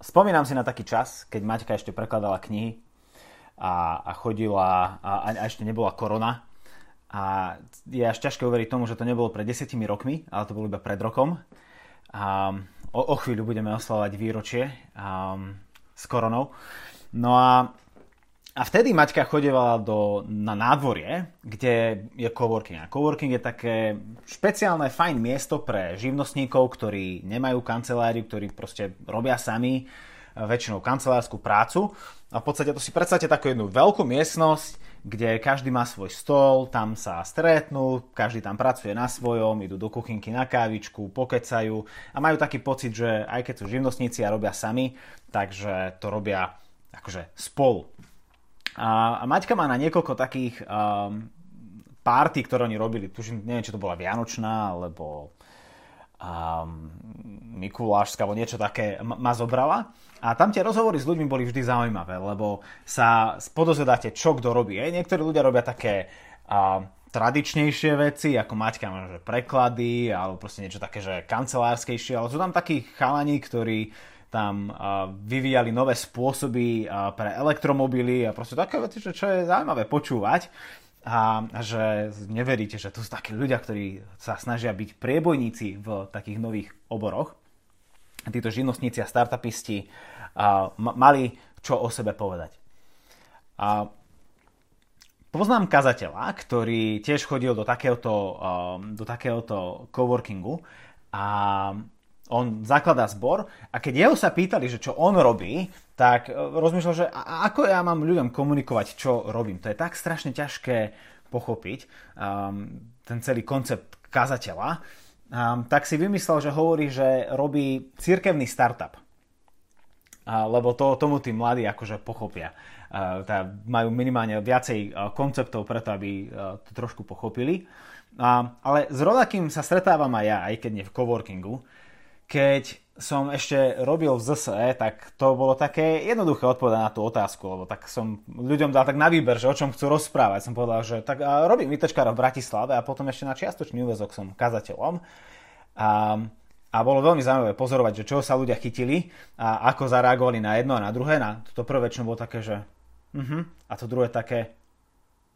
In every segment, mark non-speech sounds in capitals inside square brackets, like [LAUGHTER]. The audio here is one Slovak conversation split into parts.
spomínam si na taký čas, keď Maťka ešte prekladala knihy a, a chodila a, a ešte nebola korona. A je až ťažké uveriť tomu, že to nebolo pred desiatimi rokmi, ale to bolo iba pred rokom. A o, o chvíľu budeme oslavovať výročie um, s koronou. No a a vtedy Maťka chodevala do, na nádvorie, kde je coworking. A coworking je také špeciálne, fajn miesto pre živnostníkov, ktorí nemajú kanceláriu, ktorí proste robia sami e, väčšinou kancelárskú prácu. A v podstate to si predstavte takú jednu veľkú miestnosť, kde každý má svoj stol, tam sa stretnú, každý tam pracuje na svojom, idú do kuchynky na kávičku, pokecajú a majú taký pocit, že aj keď sú živnostníci a robia sami, takže to robia akože spolu. A, a Maťka má na niekoľko takých um, párty, ktoré oni robili. Tužím, neviem, či to bola Vianočná, alebo um, Mikulášska, alebo niečo také ma zobrala. A tam tie rozhovory s ľuďmi boli vždy zaujímavé, lebo sa podozvedáte, čo kto robí. Ej, niektorí ľudia robia také uh, tradičnejšie veci, ako Maťka možno, že preklady, alebo proste niečo také, že kancelárskejšie, ale sú tam takí chalani, ktorí tam vyvíjali nové spôsoby pre elektromobily a proste také veci, čo je zaujímavé počúvať a že neveríte, že tu sú takí ľudia, ktorí sa snažia byť priebojníci v takých nových oboroch. Títo živnostníci a startupisti mali čo o sebe povedať. A poznám kazateľa, ktorý tiež chodil do takéhoto, do takéhoto coworkingu a on zakladá zbor a keď jeho sa pýtali, že čo on robí, tak e, rozmýšľal, že ako ja mám ľuďom komunikovať, čo robím. To je tak strašne ťažké pochopiť, um, ten celý koncept kazateľa. Um, tak si vymyslel, že hovorí, že robí cirkevný startup. Uh, lebo to, tomu tí mladí akože pochopia. Uh, teda majú minimálne viacej uh, konceptov preto, aby uh, to trošku pochopili. Uh, ale s rovnakým sa stretávam aj ja, aj keď nie v coworkingu, keď som ešte robil v ZSE, tak to bolo také jednoduché odpovedať na tú otázku, lebo tak som ľuďom dal tak na výber, že o čom chcú rozprávať. Som povedal, že tak a robím vytečkára v Bratislave a potom ešte na čiastočný úvezok som kazateľom. A, a bolo veľmi zaujímavé pozorovať, že čo sa ľudia chytili a ako zareagovali na jedno a na druhé. Na to prvé čo bolo také, že uh-huh, a to druhé také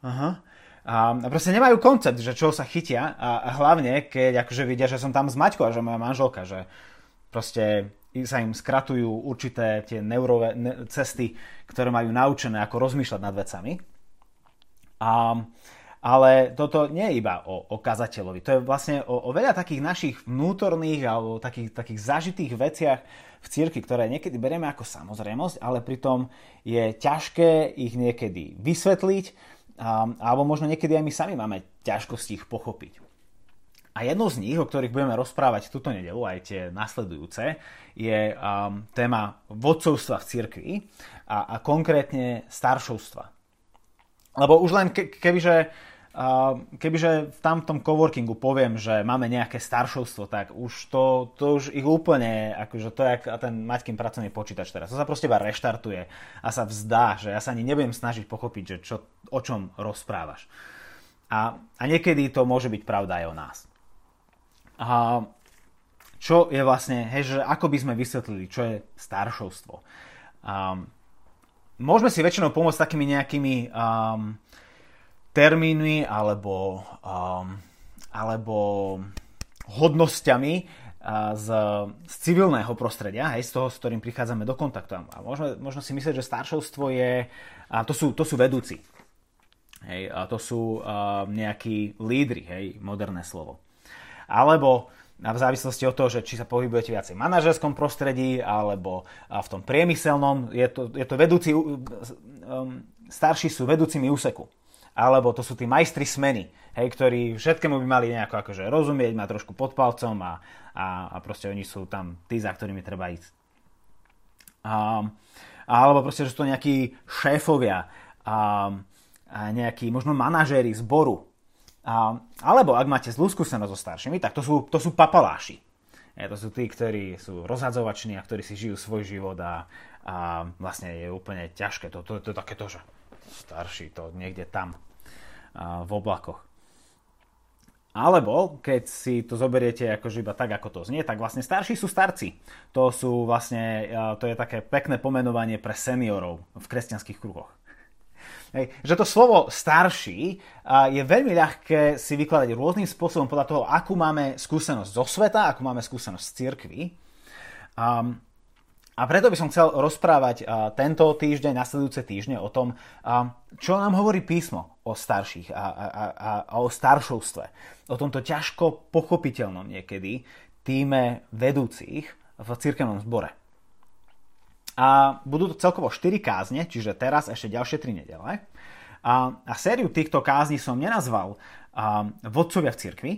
aha. A proste nemajú koncept, že čo sa chytia a, a hlavne, keď akože vidia, že som tam s Maťkou a že moja manželka, že proste sa im skratujú určité tie neurové ne, cesty, ktoré majú naučené, ako rozmýšľať nad vecami. A, ale toto nie je iba o, o kazateľovi. To je vlastne o, o veľa takých našich vnútorných alebo takých, takých zažitých veciach v cirkvi, ktoré niekedy berieme ako samozrejmosť, ale pritom je ťažké ich niekedy vysvetliť alebo možno niekedy aj my sami máme ťažkosti ich pochopiť. A jednou z nich, o ktorých budeme rozprávať túto nedelu, aj tie nasledujúce, je um, téma vodcovstva v cirkvi a, a konkrétne staršovstva. Lebo už len ke, kebyže kebyže v tamtom coworkingu poviem, že máme nejaké staršovstvo, tak už to, to už ich úplne, akože to je ten Maťkým pracovný počítač teraz. To sa proste iba reštartuje a sa vzdá, že ja sa ani nebudem snažiť pochopiť, že čo, o čom rozprávaš. A, a niekedy to môže byť pravda aj o nás. A čo je vlastne, hej, že ako by sme vysvetlili, čo je staršovstvo. Um, môžeme si väčšinou pomôcť takými nejakými um, termínmi alebo, um, alebo hodnosťami uh, z, z civilného prostredia, hej, z toho, s ktorým prichádzame do kontaktu. A možno, možno si myslieť, že staršovstvo je, a to sú, to sú vedúci. Hej, a to sú uh, nejakí lídry, hej, moderné slovo. Alebo a v závislosti od toho, že či sa pohybujete viacej v manažerskom prostredí alebo v tom priemyselnom, je to, je to vedúci, um, starší sú vedúcimi úseku alebo to sú tí majstri smeny, hej, ktorí všetkému by mali nejako akože rozumieť, mať trošku pod palcom a, a, a proste oni sú tam tí, za ktorými treba ísť. A, alebo proste, že sú to nejakí šéfovia a, a nejakí možno manažéri zboru. A, alebo ak máte zlú skúsenosť so staršími, tak to sú, to sú papaláši. Je, to sú tí, ktorí sú rozhadzovační a ktorí si žijú svoj život a, a vlastne je úplne ťažké. To, to, to je takéto, že starší, to niekde tam v oblakoch. Alebo, keď si to zoberiete akože iba tak, ako to znie, tak vlastne starší sú starci. To sú vlastne, to je také pekné pomenovanie pre seniorov v kresťanských kruhoch. Hej, že to slovo starší je veľmi ľahké si vykladať rôznym spôsobom podľa toho, akú máme skúsenosť zo sveta, akú máme skúsenosť z cirkvi. Um, a preto by som chcel rozprávať tento týždeň, nasledujúce týždne o tom, čo nám hovorí písmo o starších a, a, a, a o staršovstve. O tomto ťažko pochopiteľnom niekedy týme vedúcich v cirkevnom zbore. A budú to celkovo 4 kázne, čiže teraz ešte ďalšie 3 nedele. A, a sériu týchto kázni som nenazval uh, vodcovia v cirkvi,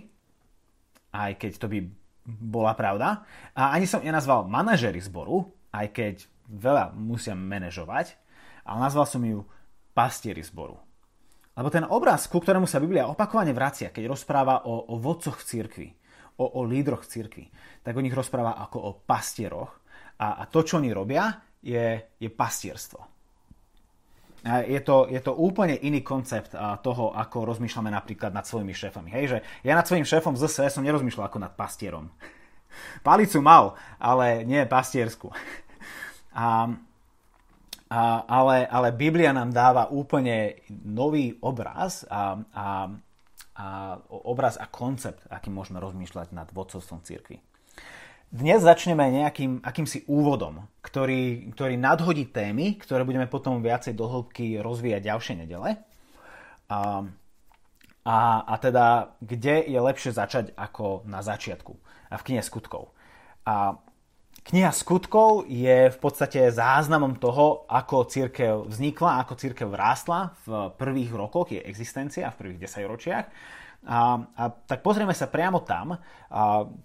aj keď to by bola pravda. A ani som nenazval manažery zboru, aj keď veľa musia manažovať, ale nazval som ju pastieri zboru. Lebo ten obraz, ku ktorému sa Biblia opakovane vracia, keď rozpráva o, o vodcoch cirkvi, o, o lídroch cirkvi, tak o nich rozpráva ako o pastieroch. A, a to, čo oni robia, je, je pastierstvo. Je to, je to úplne iný koncept toho, ako rozmýšľame napríklad nad svojimi šéfami. Hej, že ja nad svojim šéfom z som nerozmýšľal ako nad pastierom. [LAUGHS] Palicu mal, ale nie pastiersku. A, a, ale, ale Biblia nám dáva úplne nový obraz a, a, a obraz a koncept, akým môžeme rozmýšľať nad vodcovstvom cirkvi. Dnes začneme nejakým akýmsi úvodom, ktorý, ktorý nadhodí témy, ktoré budeme potom viacej do hĺbky rozvíjať ďalšie nedele. A, a, a teda, kde je lepšie začať ako na začiatku, a v knihe skutkov. A kniha skutkov je v podstate záznamom toho, ako církev vznikla, ako církev rástla v prvých rokoch jej existencia, v prvých desaťročiach. A, a tak pozrieme sa priamo tam, a,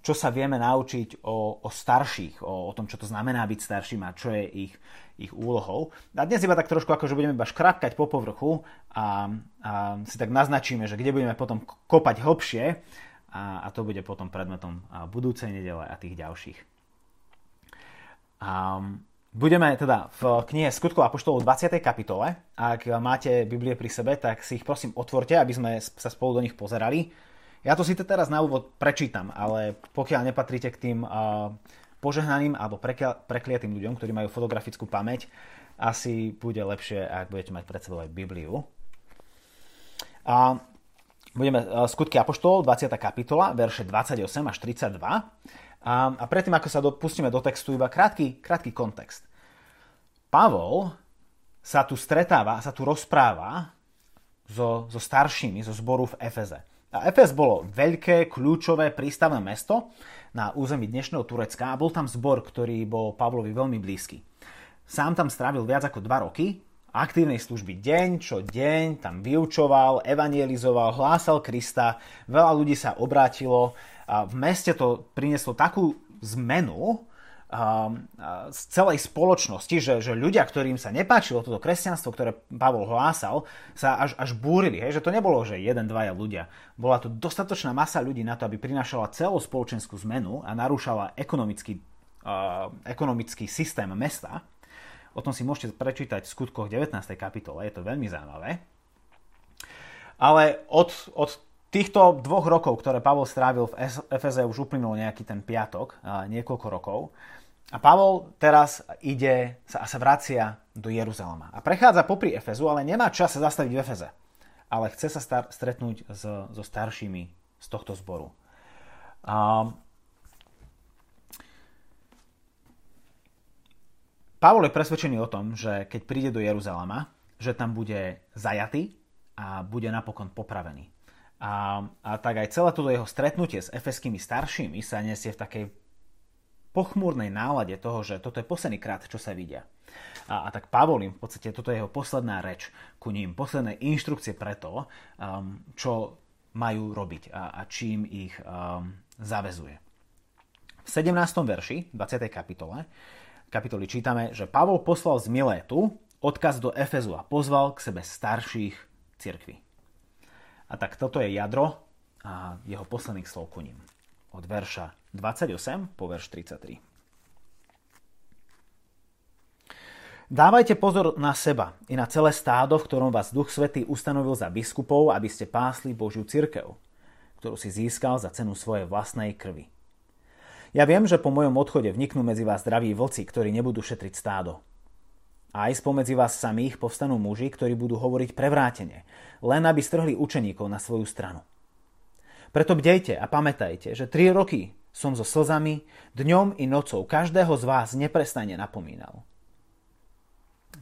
čo sa vieme naučiť o, o starších, o, o tom, čo to znamená byť starším a čo je ich, ich úlohou. A dnes iba tak trošku akože budeme iba škrapkať po povrchu a, a si tak naznačíme, že kde budeme potom kopať hlbšie a, a to bude potom predmetom budúcej nedele a tých ďalších. Um, Budeme teda v knihe Skutkov Apoštolov 20. kapitole. Ak máte Biblie pri sebe, tak si ich prosím otvorte, aby sme sa spolu do nich pozerali. Ja to si to teraz na úvod prečítam, ale pokiaľ nepatríte k tým uh, požehnaným alebo prekliatým ľuďom, ktorí majú fotografickú pamäť, asi bude lepšie, ak budete mať pred sebou aj Bibliu. A budeme uh, Skutky Apoštolov, 20. kapitola, verše 28 až 32. A, a predtým, ako sa pustíme do textu, iba krátky, krátky kontext. Pavol sa tu stretáva, sa tu rozpráva so, so staršími, zo zboru v Efeze. A Efez bolo veľké, kľúčové prístavné mesto na území dnešného Turecka a bol tam zbor, ktorý bol Pavlovi veľmi blízky. Sám tam strávil viac ako dva roky, aktívnej služby deň čo deň, tam vyučoval, evangelizoval, hlásal Krista, veľa ľudí sa obrátilo a v meste to prinieslo takú zmenu z celej spoločnosti, že, že ľudia, ktorým sa nepáčilo toto kresťanstvo, ktoré Pavol hlásal, sa až, až búrili. Hej? Že to nebolo, že jeden, dvaja ľudia. Bola to dostatočná masa ľudí na to, aby prinášala celú spoločenskú zmenu a narúšala ekonomický, uh, ekonomický systém mesta. O tom si môžete prečítať v skutkoch 19. kapitole, je to veľmi zaujímavé. Ale od, od týchto dvoch rokov, ktoré Pavol strávil v Efeze, už uplynul nejaký ten piatok, niekoľko rokov. A Pavol teraz ide sa, a sa vracia do Jeruzalema. A prechádza popri Efezu, ale nemá čas sa zastaviť v Efeze. Ale chce sa star- stretnúť s, so staršími z tohto zboru. A... Pavol je presvedčený o tom, že keď príde do Jeruzalema, že tam bude zajatý a bude napokon popravený. A, a tak aj celé toto jeho stretnutie s efeskými staršími sa nesie v takej pochmúrnej nálade toho, že toto je posledný krát, čo sa vidia. A, a tak Pavol im v podstate, toto je jeho posledná reč ku ním, posledné inštrukcie pre to, um, čo majú robiť a, a čím ich um, zavezuje. V 17. verši 20. kapitole kapitoly čítame, že Pavol poslal z Milétu odkaz do Efezu a pozval k sebe starších cirkví. A tak toto je jadro a jeho posledných slov ku ním. Od verša 28 po verš 33. Dávajte pozor na seba i na celé stádo, v ktorom vás Duch Svetý ustanovil za biskupov, aby ste pásli Božiu cirkev, ktorú si získal za cenu svojej vlastnej krvi. Ja viem, že po mojom odchode vniknú medzi vás zdraví vlci, ktorí nebudú šetriť stádo. Aj spomedzi vás samých povstanú muži, ktorí budú hovoriť prevrátene, len aby strhli učeníkov na svoju stranu. Preto bdejte a pamätajte, že tri roky som so slzami, dňom i nocou každého z vás neprestane napomínal.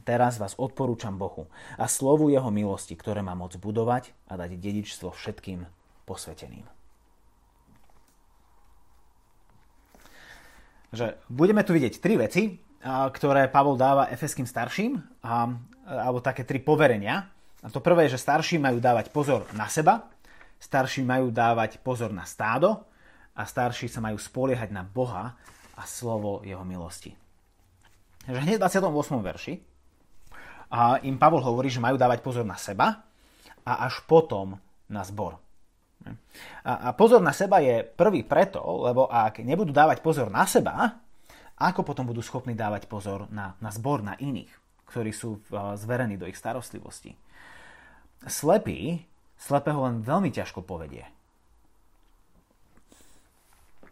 Teraz vás odporúčam Bohu a slovu Jeho milosti, ktoré má moc budovať a dať dedičstvo všetkým posveteným. Že budeme tu vidieť tri veci, ktoré Pavol dáva efeským starším, alebo také tri poverenia. A to prvé je, že starší majú dávať pozor na seba, starší majú dávať pozor na stádo a starší sa majú spoliehať na Boha a slovo jeho milosti. Takže hneď v 28. verši a im Pavol hovorí, že majú dávať pozor na seba a až potom na zbor. A, a pozor na seba je prvý preto, lebo ak nebudú dávať pozor na seba, ako potom budú schopní dávať pozor na, na zbor, na iných, ktorí sú zverení do ich starostlivosti. Slepý, slepého len veľmi ťažko povedie.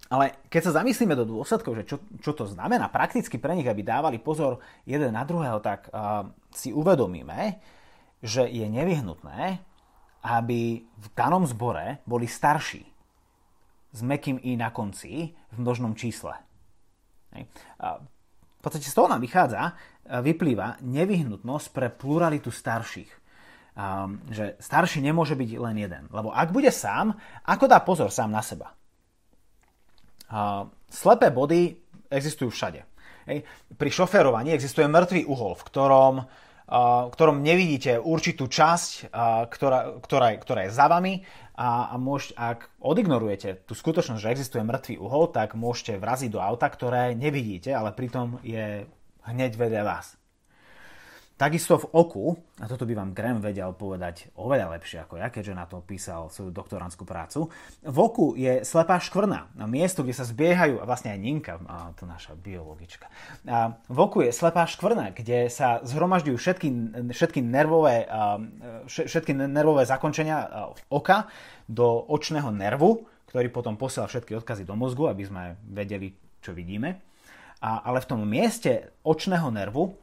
Ale keď sa zamyslíme do dôsledkov, že čo, čo to znamená prakticky pre nich, aby dávali pozor jeden na druhého, tak uh, si uvedomíme, že je nevyhnutné, aby v danom zbore boli starší s mekým i na konci v množnom čísle. V podstate z toho nám vychádza, vyplýva nevyhnutnosť pre pluralitu starších. Že starší nemôže byť len jeden. Lebo ak bude sám, ako dá pozor sám na seba? Slepé body existujú všade. Pri šoferovaní existuje mŕtvý uhol, v ktorom v ktorom nevidíte určitú časť, ktorá, ktorá, ktorá je za vami a, a môžete, ak odignorujete tú skutočnosť, že existuje mŕtvý uhol, tak môžete vraziť do auta, ktoré nevidíte, ale pritom je hneď vedľa vás. Takisto v oku, a toto by vám Graham vedel povedať oveľa lepšie ako ja, keďže na to písal svoju doktorantskú prácu, v oku je slepá škvrna, miesto, kde sa zbiehajú, a vlastne aj Ninka, a to naša biologička, a v oku je slepá škvrna, kde sa zhromažďujú všetky, všetky, nervové, všetky nervové zakončenia oka do očného nervu, ktorý potom posiela všetky odkazy do mozgu, aby sme vedeli, čo vidíme. A, ale v tom mieste očného nervu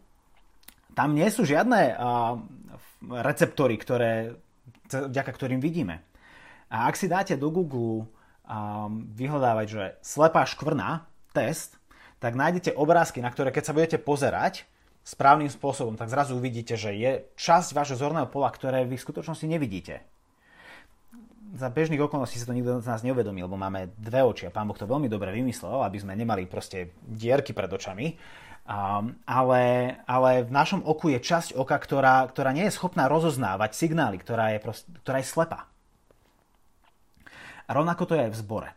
tam nie sú žiadne receptory, ktoré, vďaka ktorým vidíme. A ak si dáte do Google vyhľadávať, že slepá škvrna, test, tak nájdete obrázky, na ktoré keď sa budete pozerať správnym spôsobom, tak zrazu uvidíte, že je časť vášho zorného pola, ktoré vy v skutočnosti nevidíte. Za bežných okolností sa to nikto z nás neuvedomí, lebo máme dve oči a pán Boh to veľmi dobre vymyslel, aby sme nemali proste dierky pred očami, Um, ale, ale v našom oku je časť oka, ktorá, ktorá nie je schopná rozoznávať signály, ktorá je, prost, ktorá je slepá. A rovnako to je aj v zbore.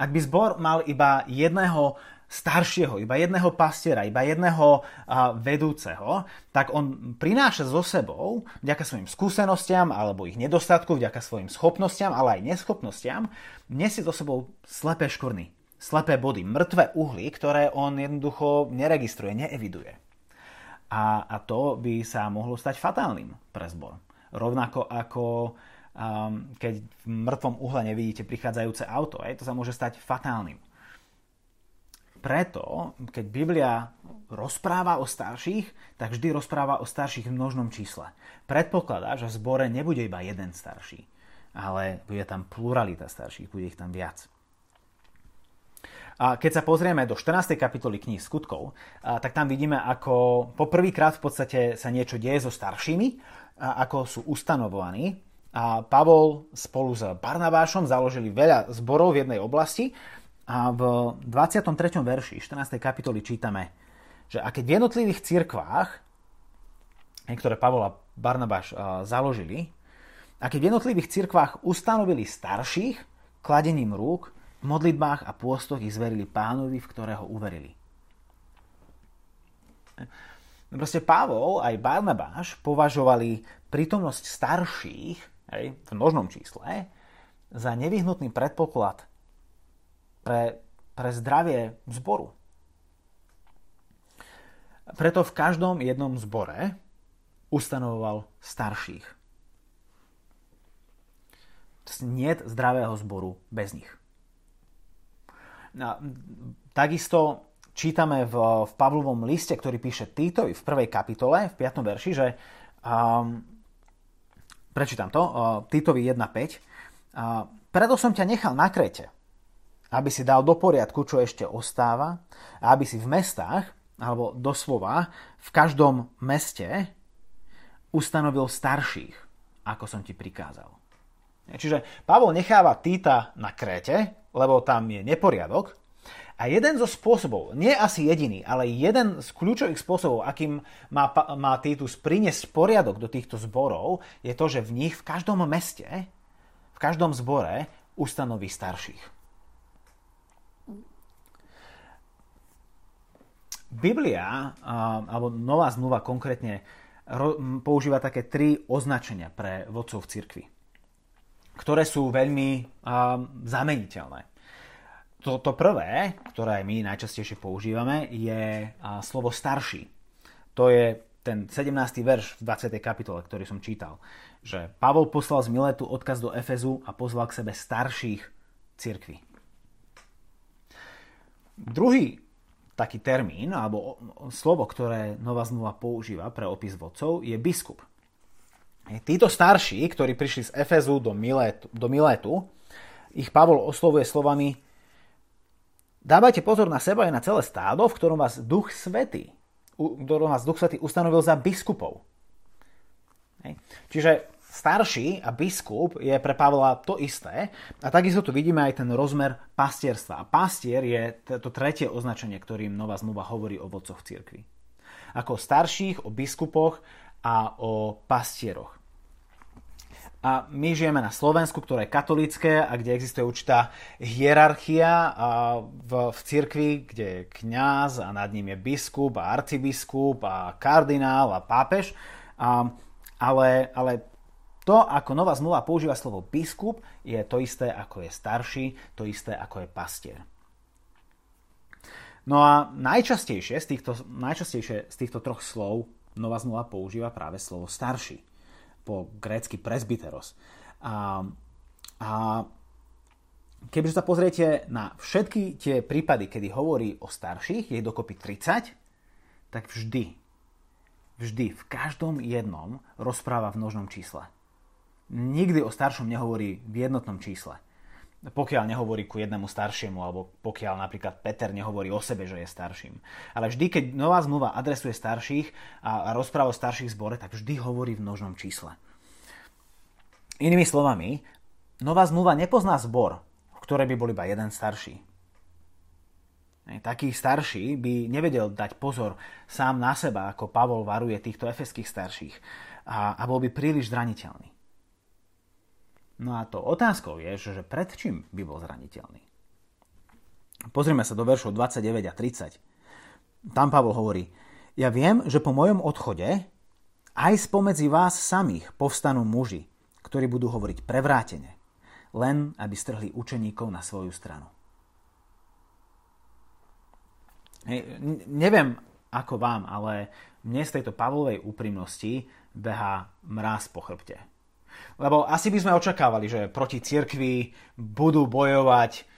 Ak by zbor mal iba jedného staršieho, iba jedného pastiera, iba jedného a, vedúceho, tak on prináša so sebou, vďaka svojim skúsenostiam alebo ich nedostatku, vďaka svojim schopnostiam, ale aj neschopnostiam, nesie so sebou slepé škvrny, slepé body, mŕtve uhly, ktoré on jednoducho neregistruje, neeviduje. A, a to by sa mohlo stať fatálnym pre zbor. Rovnako ako um, keď v mŕtvom uhle nevidíte prichádzajúce auto, aj, to sa môže stať fatálnym. Preto, keď Biblia rozpráva o starších, tak vždy rozpráva o starších v množnom čísle. Predpokladá, že v zbore nebude iba jeden starší, ale bude tam pluralita starších, bude ich tam viac. A keď sa pozrieme do 14. kapitoly kníh skutkov, tak tam vidíme, ako poprvýkrát v podstate sa niečo deje so staršími, ako sú ustanovovaní. A Pavol spolu s Barnabášom založili veľa zborov v jednej oblasti a v 23. verši 14. kapitoly čítame, že a keď v jednotlivých cirkvách, ktoré Pavol a Barnabáš založili, a keď v jednotlivých cirkvách ustanovili starších kladením rúk, v modlitbách a pôstoch ich zverili pánovi, v ktorého uverili. No proste Pavol aj Barnabáš považovali prítomnosť starších, hej, v množnom čísle, za nevyhnutný predpoklad pre, pre zdravie zboru. Preto v každom jednom zbore ustanovoval starších. niet zdravého zboru bez nich. Takisto čítame v, v Pavlovom liste, ktorý píše Týtovi v prvej kapitole, v 5. verši, že um, prečítam to, uh, Týtovi 1.5, uh, preto som ťa nechal na Krete, aby si dal do poriadku, čo ešte ostáva a aby si v mestách, alebo doslova v každom meste ustanovil starších, ako som ti prikázal. Čiže Pavol necháva Týta na Kréte, lebo tam je neporiadok, a jeden zo spôsobov, nie asi jediný, ale jeden z kľúčových spôsobov, akým má, má Titus priniesť poriadok do týchto zborov, je to, že v nich v každom meste, v každom zbore ustanoví starších. Biblia, alebo Nová zmluva konkrétne, používa také tri označenia pre vodcov v cirkvi, ktoré sú veľmi zameniteľné. To, to prvé, ktoré my najčastejšie používame, je a, slovo starší. To je ten 17. verš v 20. kapitole, ktorý som čítal. Že Pavol poslal z Miletu odkaz do Efezu a pozval k sebe starších cirkví. Druhý taký termín, alebo slovo, ktoré Nová zmluva používa pre opis vodcov, je biskup. Títo starší, ktorí prišli z Efezu do Miletu, do Miletu ich Pavol oslovuje slovami Dávajte pozor na seba aj na celé stádo, v ktorom vás Duch Svetý, ktorom vás Duch Svetý ustanovil za biskupov. Hej. Čiže starší a biskup je pre Pavla to isté a takisto tu vidíme aj ten rozmer pastierstva. A pastier je to tretie označenie, ktorým Nová zmluva hovorí o vodcoch cirkvi. Ako starších, o biskupoch a o pastieroch. A my žijeme na Slovensku, ktoré je katolické a kde existuje určitá hierarchia v, v cirkvi, kde je kňaz a nad ním je biskup a arcibiskup a kardinál a pápež. A, ale, ale to, ako Nová zmluva používa slovo biskup, je to isté, ako je starší, to isté, ako je pastier. No a najčastejšie z týchto, najčastejšie z týchto troch slov Nová zmluva používa práve slovo starší po grécky presbyteros. A, a kebyže sa pozriete na všetky tie prípady, kedy hovorí o starších, je dokopy 30, tak vždy, vždy, v každom jednom rozpráva v množnom čísle. Nikdy o staršom nehovorí v jednotnom čísle pokiaľ nehovorí ku jednému staršiemu, alebo pokiaľ napríklad Peter nehovorí o sebe, že je starším. Ale vždy, keď nová zmluva adresuje starších a rozpráva o starších zbore, tak vždy hovorí v množnom čísle. Inými slovami, nová zmluva nepozná zbor, v ktorej by bol iba jeden starší. Taký starší by nevedel dať pozor sám na seba, ako Pavol varuje týchto efeských starších a, bol by príliš zraniteľný. No a to otázkou je, že pred čím by bol zraniteľný. Pozrime sa do veršov 29 a 30. Tam Pavol hovorí, ja viem, že po mojom odchode aj spomedzi vás samých povstanú muži, ktorí budú hovoriť prevrátene, len aby strhli učeníkov na svoju stranu. Neviem ako vám, ale mne z tejto Pavlovej úprimnosti beha mráz po chrbte. Lebo asi by sme očakávali, že proti cirkvi budú bojovať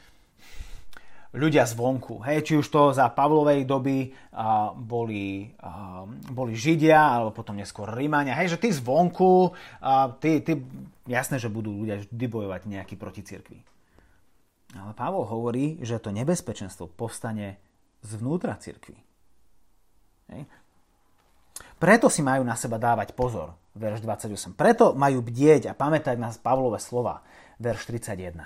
ľudia zvonku. Hej, či už to za Pavlovej doby a, boli, a, boli Židia, alebo potom neskôr Rímania. Hej, že tí zvonku, a, tí, tí, jasné, že budú ľudia vždy bojovať nejaký proti cirkvi. Ale Pavol hovorí, že to nebezpečenstvo povstane zvnútra cirkvi. Hej. Preto si majú na seba dávať pozor verš 28. Preto majú bdieť a pamätať na Pavlové slova, verš 31.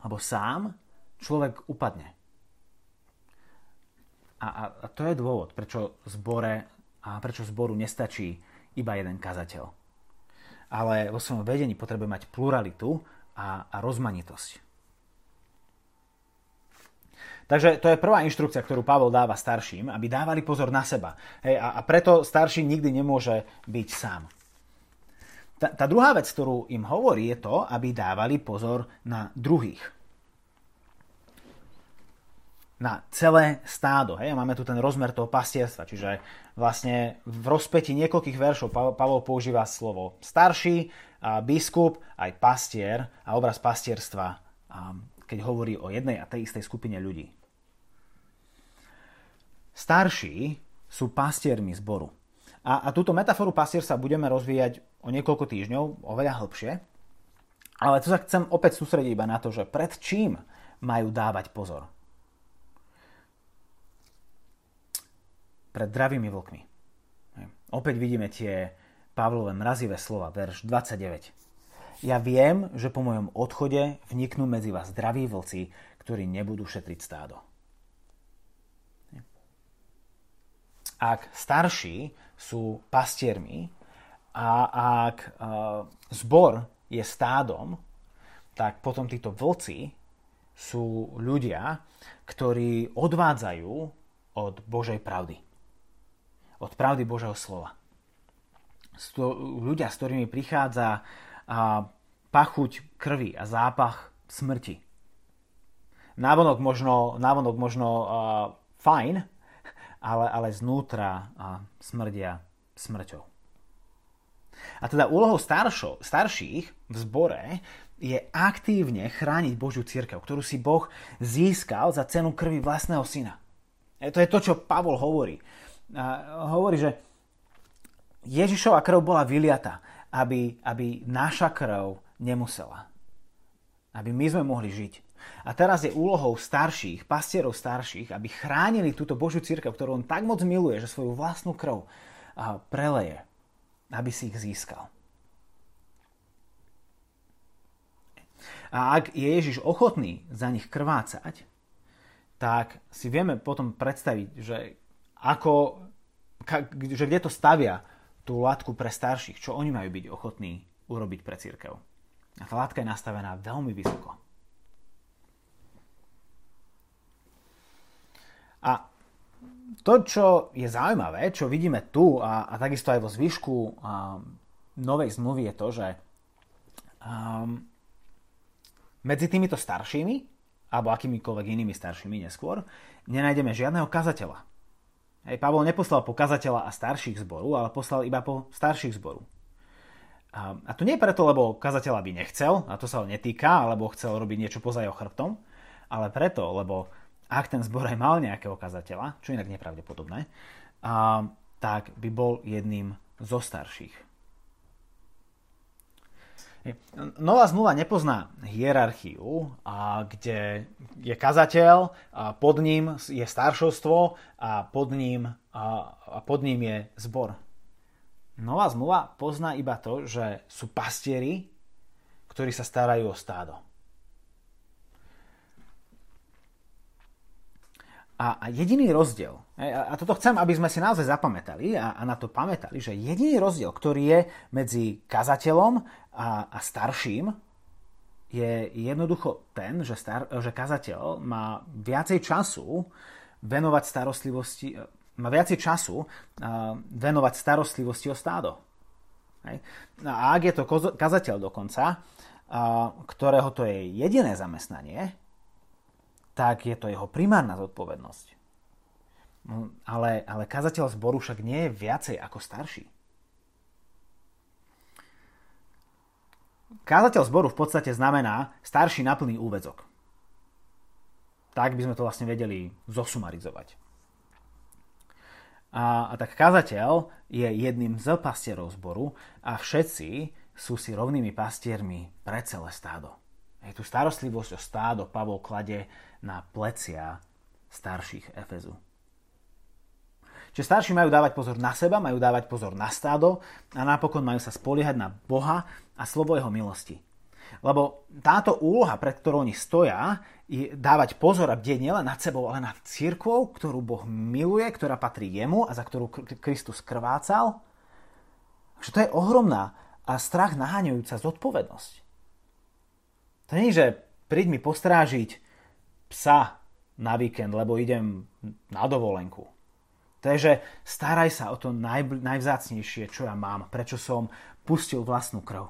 Lebo sám človek upadne. A, a, a to je dôvod, prečo zbore a prečo zboru nestačí iba jeden kazateľ. Ale vo svojom vedení potrebuje mať pluralitu a, a rozmanitosť. Takže to je prvá inštrukcia, ktorú Pavol dáva starším, aby dávali pozor na seba. Hej, a, a preto starší nikdy nemôže byť sám. Tá, tá druhá vec, ktorú im hovorí, je to, aby dávali pozor na druhých. na celé stádo. Hej? A máme tu ten rozmer toho pastierstva, čiže vlastne v rozpeti niekoľkých veršov Pavol používa slovo starší, biskup, aj pastier a obraz pastierstva, keď hovorí o jednej a tej istej skupine ľudí. Starší sú pastiermi zboru. A, a túto metaforu pastierstva budeme rozvíjať o niekoľko týždňov, oveľa hĺbšie. Ale tu sa chcem opäť sústrediť iba na to, že pred čím majú dávať pozor. Pred dravými vlkmi. Opäť vidíme tie Pavlové mrazivé slova, verš 29. Ja viem, že po mojom odchode vniknú medzi vás zdraví vlci, ktorí nebudú šetriť stádo. Ak starší sú pastiermi a ak zbor je stádom, tak potom títo vlci sú ľudia, ktorí odvádzajú od Božej pravdy od pravdy Božieho slova. Ľudia, s ktorými prichádza pachuť krvi a zápach smrti. Návonok možno, návonok možno uh, fajn, ale, ale znútra uh, smrdia smrťou. A teda úlohou staršo, starších v zbore je aktívne chrániť Božiu církev, ktorú si Boh získal za cenu krvi vlastného syna. E, to je to, čo Pavol hovorí a hovorí, že Ježišova krv bola vyliata, aby, aby naša krv nemusela. Aby my sme mohli žiť. A teraz je úlohou starších, pastierov starších, aby chránili túto Božiu církev, ktorú on tak moc miluje, že svoju vlastnú krv preleje, aby si ich získal. A ak je Ježiš ochotný za nich krvácať, tak si vieme potom predstaviť, že ako, že kde to stavia tú látku pre starších, čo oni majú byť ochotní urobiť pre církev. A tá látka je nastavená veľmi vysoko. A to, čo je zaujímavé, čo vidíme tu a, a takisto aj vo zvyšku um, novej zmluvy je to, že um, medzi týmito staršími alebo akýmikoľvek inými staršími neskôr nenájdeme žiadneho kazateľa. Hej, Pavol neposlal po kazateľa a starších zboru, ale poslal iba po starších zboru. A, a to nie preto, lebo kazateľa by nechcel, a to sa ho netýka, alebo chcel robiť niečo poza jeho chrbtom, ale preto, lebo ak ten zbor aj mal nejakého kazateľa, čo inak nepravdepodobné, a, tak by bol jedným zo starších. Nová zmluva nepozná hierarchiu, a kde je kazateľ, a pod ním je staršovstvo a pod ním, a, a pod ním je zbor. Nová zmluva pozná iba to, že sú pastieri, ktorí sa starajú o stádo. A, a jediný rozdiel, a toto chcem, aby sme si naozaj zapamätali a, a na to pamätali, že jediný rozdiel, ktorý je medzi kazateľom a, a starším, je jednoducho ten, že, star, že kazateľ má viacej času venovať starostlivosti, má viacej času venovať starostlivosti o stádo. Hej. A ak je to kazateľ dokonca, ktorého to je jediné zamestnanie, tak je to jeho primárna zodpovednosť. No, ale, ale kazateľ zboru však nie je viacej ako starší. Kázateľ zboru v podstate znamená starší na plný úvezok. Tak by sme to vlastne vedeli zosumarizovať. A, a tak kazateľ je jedným z pastierov zboru a všetci sú si rovnými pastiermi pre celé stádo. Je tu starostlivosť o stádo Pavol klade na plecia starších Efezu. Čiže starší majú dávať pozor na seba, majú dávať pozor na stádo a napokon majú sa spoliehať na Boha a slovo jeho milosti. Lebo táto úloha, pred ktorou oni stoja, je dávať pozor a bdieť nielen nad sebou, ale nad církvou, ktorú Boh miluje, ktorá patrí jemu a za ktorú Kristus krvácal. Takže to je ohromná a strach naháňajúca zodpovednosť. To nie je, že príď mi postrážiť psa na víkend, lebo idem na dovolenku. To je, že staraj sa o to naj, najvzácnejšie, čo ja mám, prečo som pustil vlastnú krv.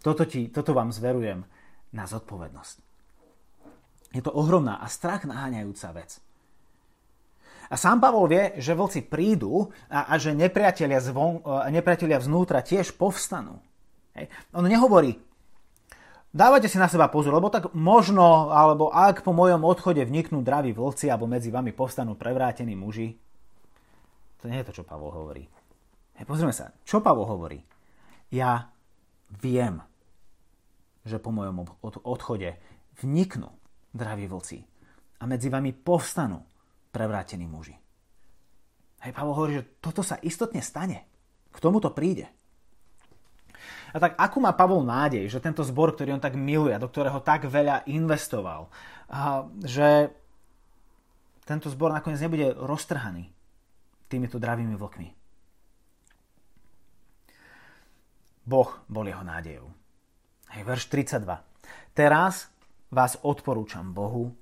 Toto, ti, toto vám zverujem na zodpovednosť. Je to ohromná a strach naháňajúca vec. A sám Pavol vie, že vlci prídu a, a že nepriatelia, zvon, nepriatelia vznútra tiež povstanú. Hej. On nehovorí, dávajte si na seba pozor, lebo tak možno, alebo ak po mojom odchode vniknú draví vlci, alebo medzi vami povstanú prevrátení muži. To nie je to, čo Pavol hovorí. Hej, pozrieme sa, čo Pavol hovorí. Ja viem, že po mojom odchode vniknú draví vlci a medzi vami povstanú prevrátení muži. Hej, Pavol hovorí, že toto sa istotne stane. K tomuto príde. A tak akú má Pavol nádej, že tento zbor, ktorý on tak miluje do ktorého tak veľa investoval, a že tento zbor nakoniec nebude roztrhaný týmito dravými vlkmi. Boh bol jeho nádejou. Hej, verš 32. Teraz vás odporúčam Bohu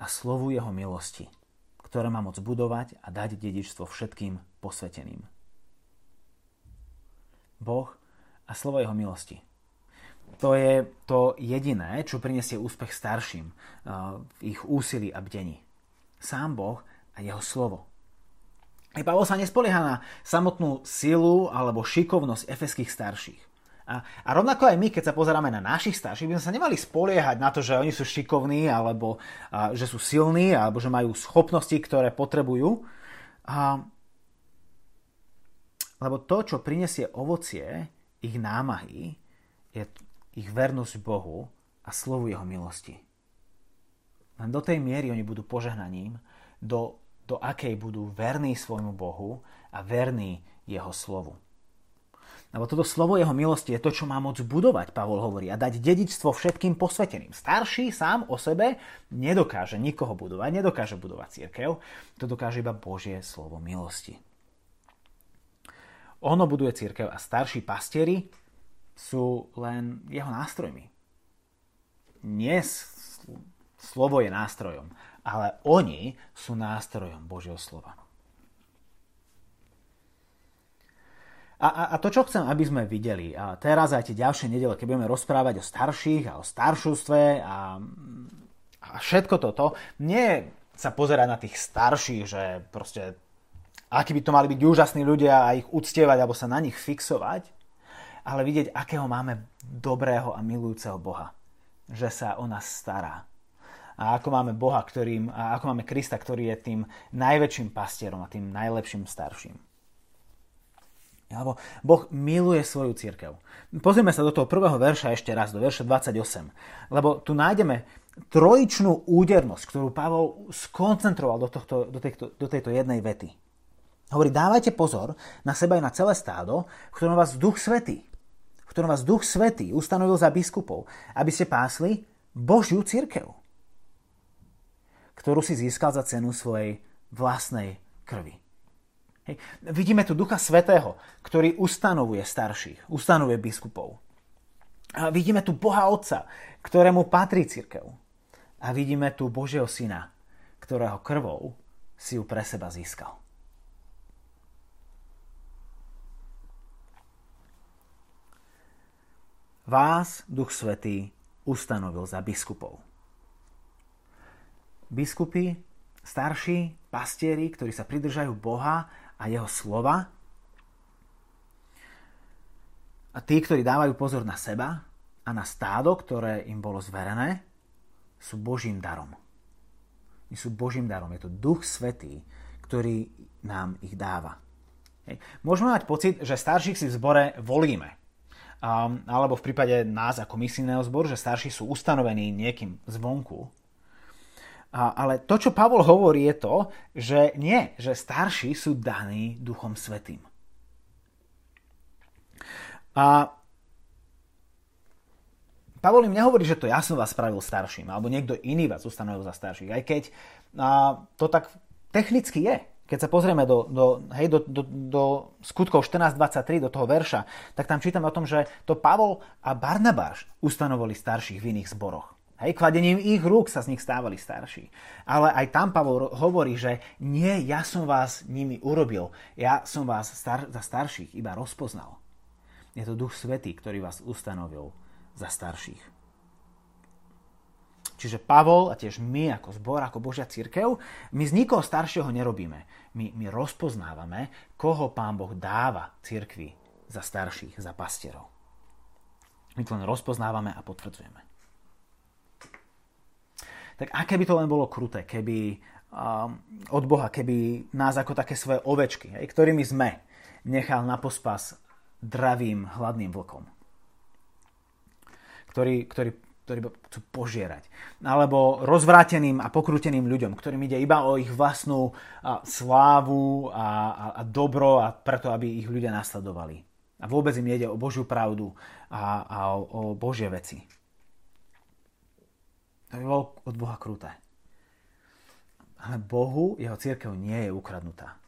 a slovu jeho milosti, ktoré má moc budovať a dať dedičstvo všetkým posveteným. Boh a slovo jeho milosti. To je to jediné, čo prinesie úspech starším v ich úsilí a bdení. Sám Boh a jeho slovo. I Pavol sa nespolieha na samotnú silu alebo šikovnosť efeských starších. A, a rovnako aj my, keď sa pozeráme na našich starších, by sme sa nemali spoliehať na to, že oni sú šikovní, alebo a, že sú silní, alebo že majú schopnosti, ktoré potrebujú. A, lebo to, čo prinesie ovocie ich námahy, je ich vernosť Bohu a slovu Jeho milosti. Len do tej miery oni budú požehnaním, do, do akej budú verní svojmu Bohu a verní Jeho slovu. Lebo toto slovo jeho milosti je to, čo má moc budovať, Pavol hovorí, a dať dedičstvo všetkým posveteným. Starší sám o sebe nedokáže nikoho budovať, nedokáže budovať církev, to dokáže iba Božie slovo milosti. Ono buduje církev a starší pastieri sú len jeho nástrojmi. Nie slovo je nástrojom, ale oni sú nástrojom Božieho slova. A, a, a to, čo chcem, aby sme videli, a teraz aj tie ďalšie nedele, keď budeme rozprávať o starších a o staršústve a, a všetko toto, nie sa pozerať na tých starších, že proste akí by to mali byť úžasní ľudia a ich uctievať alebo sa na nich fixovať, ale vidieť, akého máme dobrého a milujúceho Boha. Že sa o nás stará. A ako máme Boha, ktorým, a ako máme Krista, ktorý je tým najväčším pastierom a tým najlepším starším. Alebo Boh miluje svoju církev. Pozrieme sa do toho prvého verša ešte raz, do verša 28. Lebo tu nájdeme trojičnú údernosť, ktorú Pavol skoncentroval do, tohto, do, tejto, do tejto jednej vety. Hovorí, dávajte pozor na seba aj na celé stádo, v ktorom vás Duch Svetý, v ktorom vás Duch Svetý ustanovil za biskupov, aby ste pásli Božiu církev, ktorú si získal za cenu svojej vlastnej krvi. Hej. Vidíme tu Ducha Svetého, ktorý ustanovuje starších, ustanovuje biskupov. A vidíme tu Boha Otca, ktorému patrí církev. A vidíme tu Božieho Syna, ktorého krvou si ju pre seba získal. Vás Duch Svetý ustanovil za biskupov. Biskupy, starší, pastieri, ktorí sa pridržajú Boha a jeho slova. A tí, ktorí dávajú pozor na seba a na stádo, ktoré im bolo zverené, sú Božím darom. My sú Božím darom. Je to Duch Svetý, ktorý nám ich dáva. Hej. Môžeme mať pocit, že starších si v zbore volíme. Um, alebo v prípade nás ako misijného zboru, že starší sú ustanovení niekým zvonku. A, ale to, čo Pavol hovorí, je to, že nie, že starší sú daní Duchom Svetým. A Pavol im nehovorí, že to ja som vás spravil starším, alebo niekto iný vás ustanovil za starších, aj keď a, to tak technicky je. Keď sa pozrieme do, do, hej, do, do, do skutkov 14.23, do toho verša, tak tam čítame o tom, že to Pavol a Barnabáš ustanovili starších v iných zboroch. Hej, kladením ich rúk sa z nich stávali starší. Ale aj tam Pavol hovorí, že nie, ja som vás nimi urobil, ja som vás star- za starších iba rozpoznal. Je to Duch Svetý, ktorý vás ustanovil za starších. Čiže Pavol a tiež my ako zbor, ako Božia církev, my z nikoho staršieho nerobíme. My, my rozpoznávame, koho Pán Boh dáva církvi za starších, za pastierov. My to len rozpoznávame a potvrdzujeme. Tak aké by to len bolo kruté, keby um, od Boha, keby nás ako také svoje ovečky, hej, ktorými sme, nechal na pospas dravým, hladným vlkom, ktorí, ktorí ktorí chcú požierať. Alebo rozvráteným a pokrúteným ľuďom, ktorým ide iba o ich vlastnú slávu a, a, a dobro a preto, aby ich ľudia nasledovali. A vôbec im nejde o Božiu pravdu a, a o, o Božie veci. To by bolo od Boha kruté. Ale Bohu jeho církev nie je ukradnutá.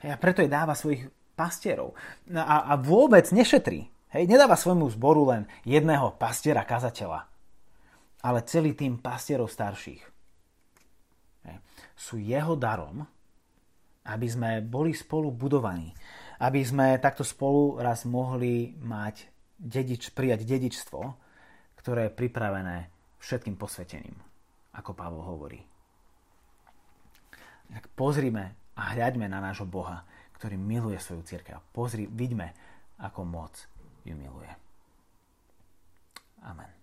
A preto jej dáva svojich pastierov. A, a vôbec nešetrí. Hej, nedáva svojmu zboru len jedného pastiera kazateľa, ale celý tým pastierov starších. Hej. Sú jeho darom, aby sme boli spolu budovaní, aby sme takto spolu raz mohli mať dedič, prijať dedičstvo, ktoré je pripravené všetkým posveteným, ako Pavol hovorí. Tak pozrime a hľaďme na nášho Boha, ktorý miluje svoju církev. Pozri, vidíme, ako moc і милує. Амен.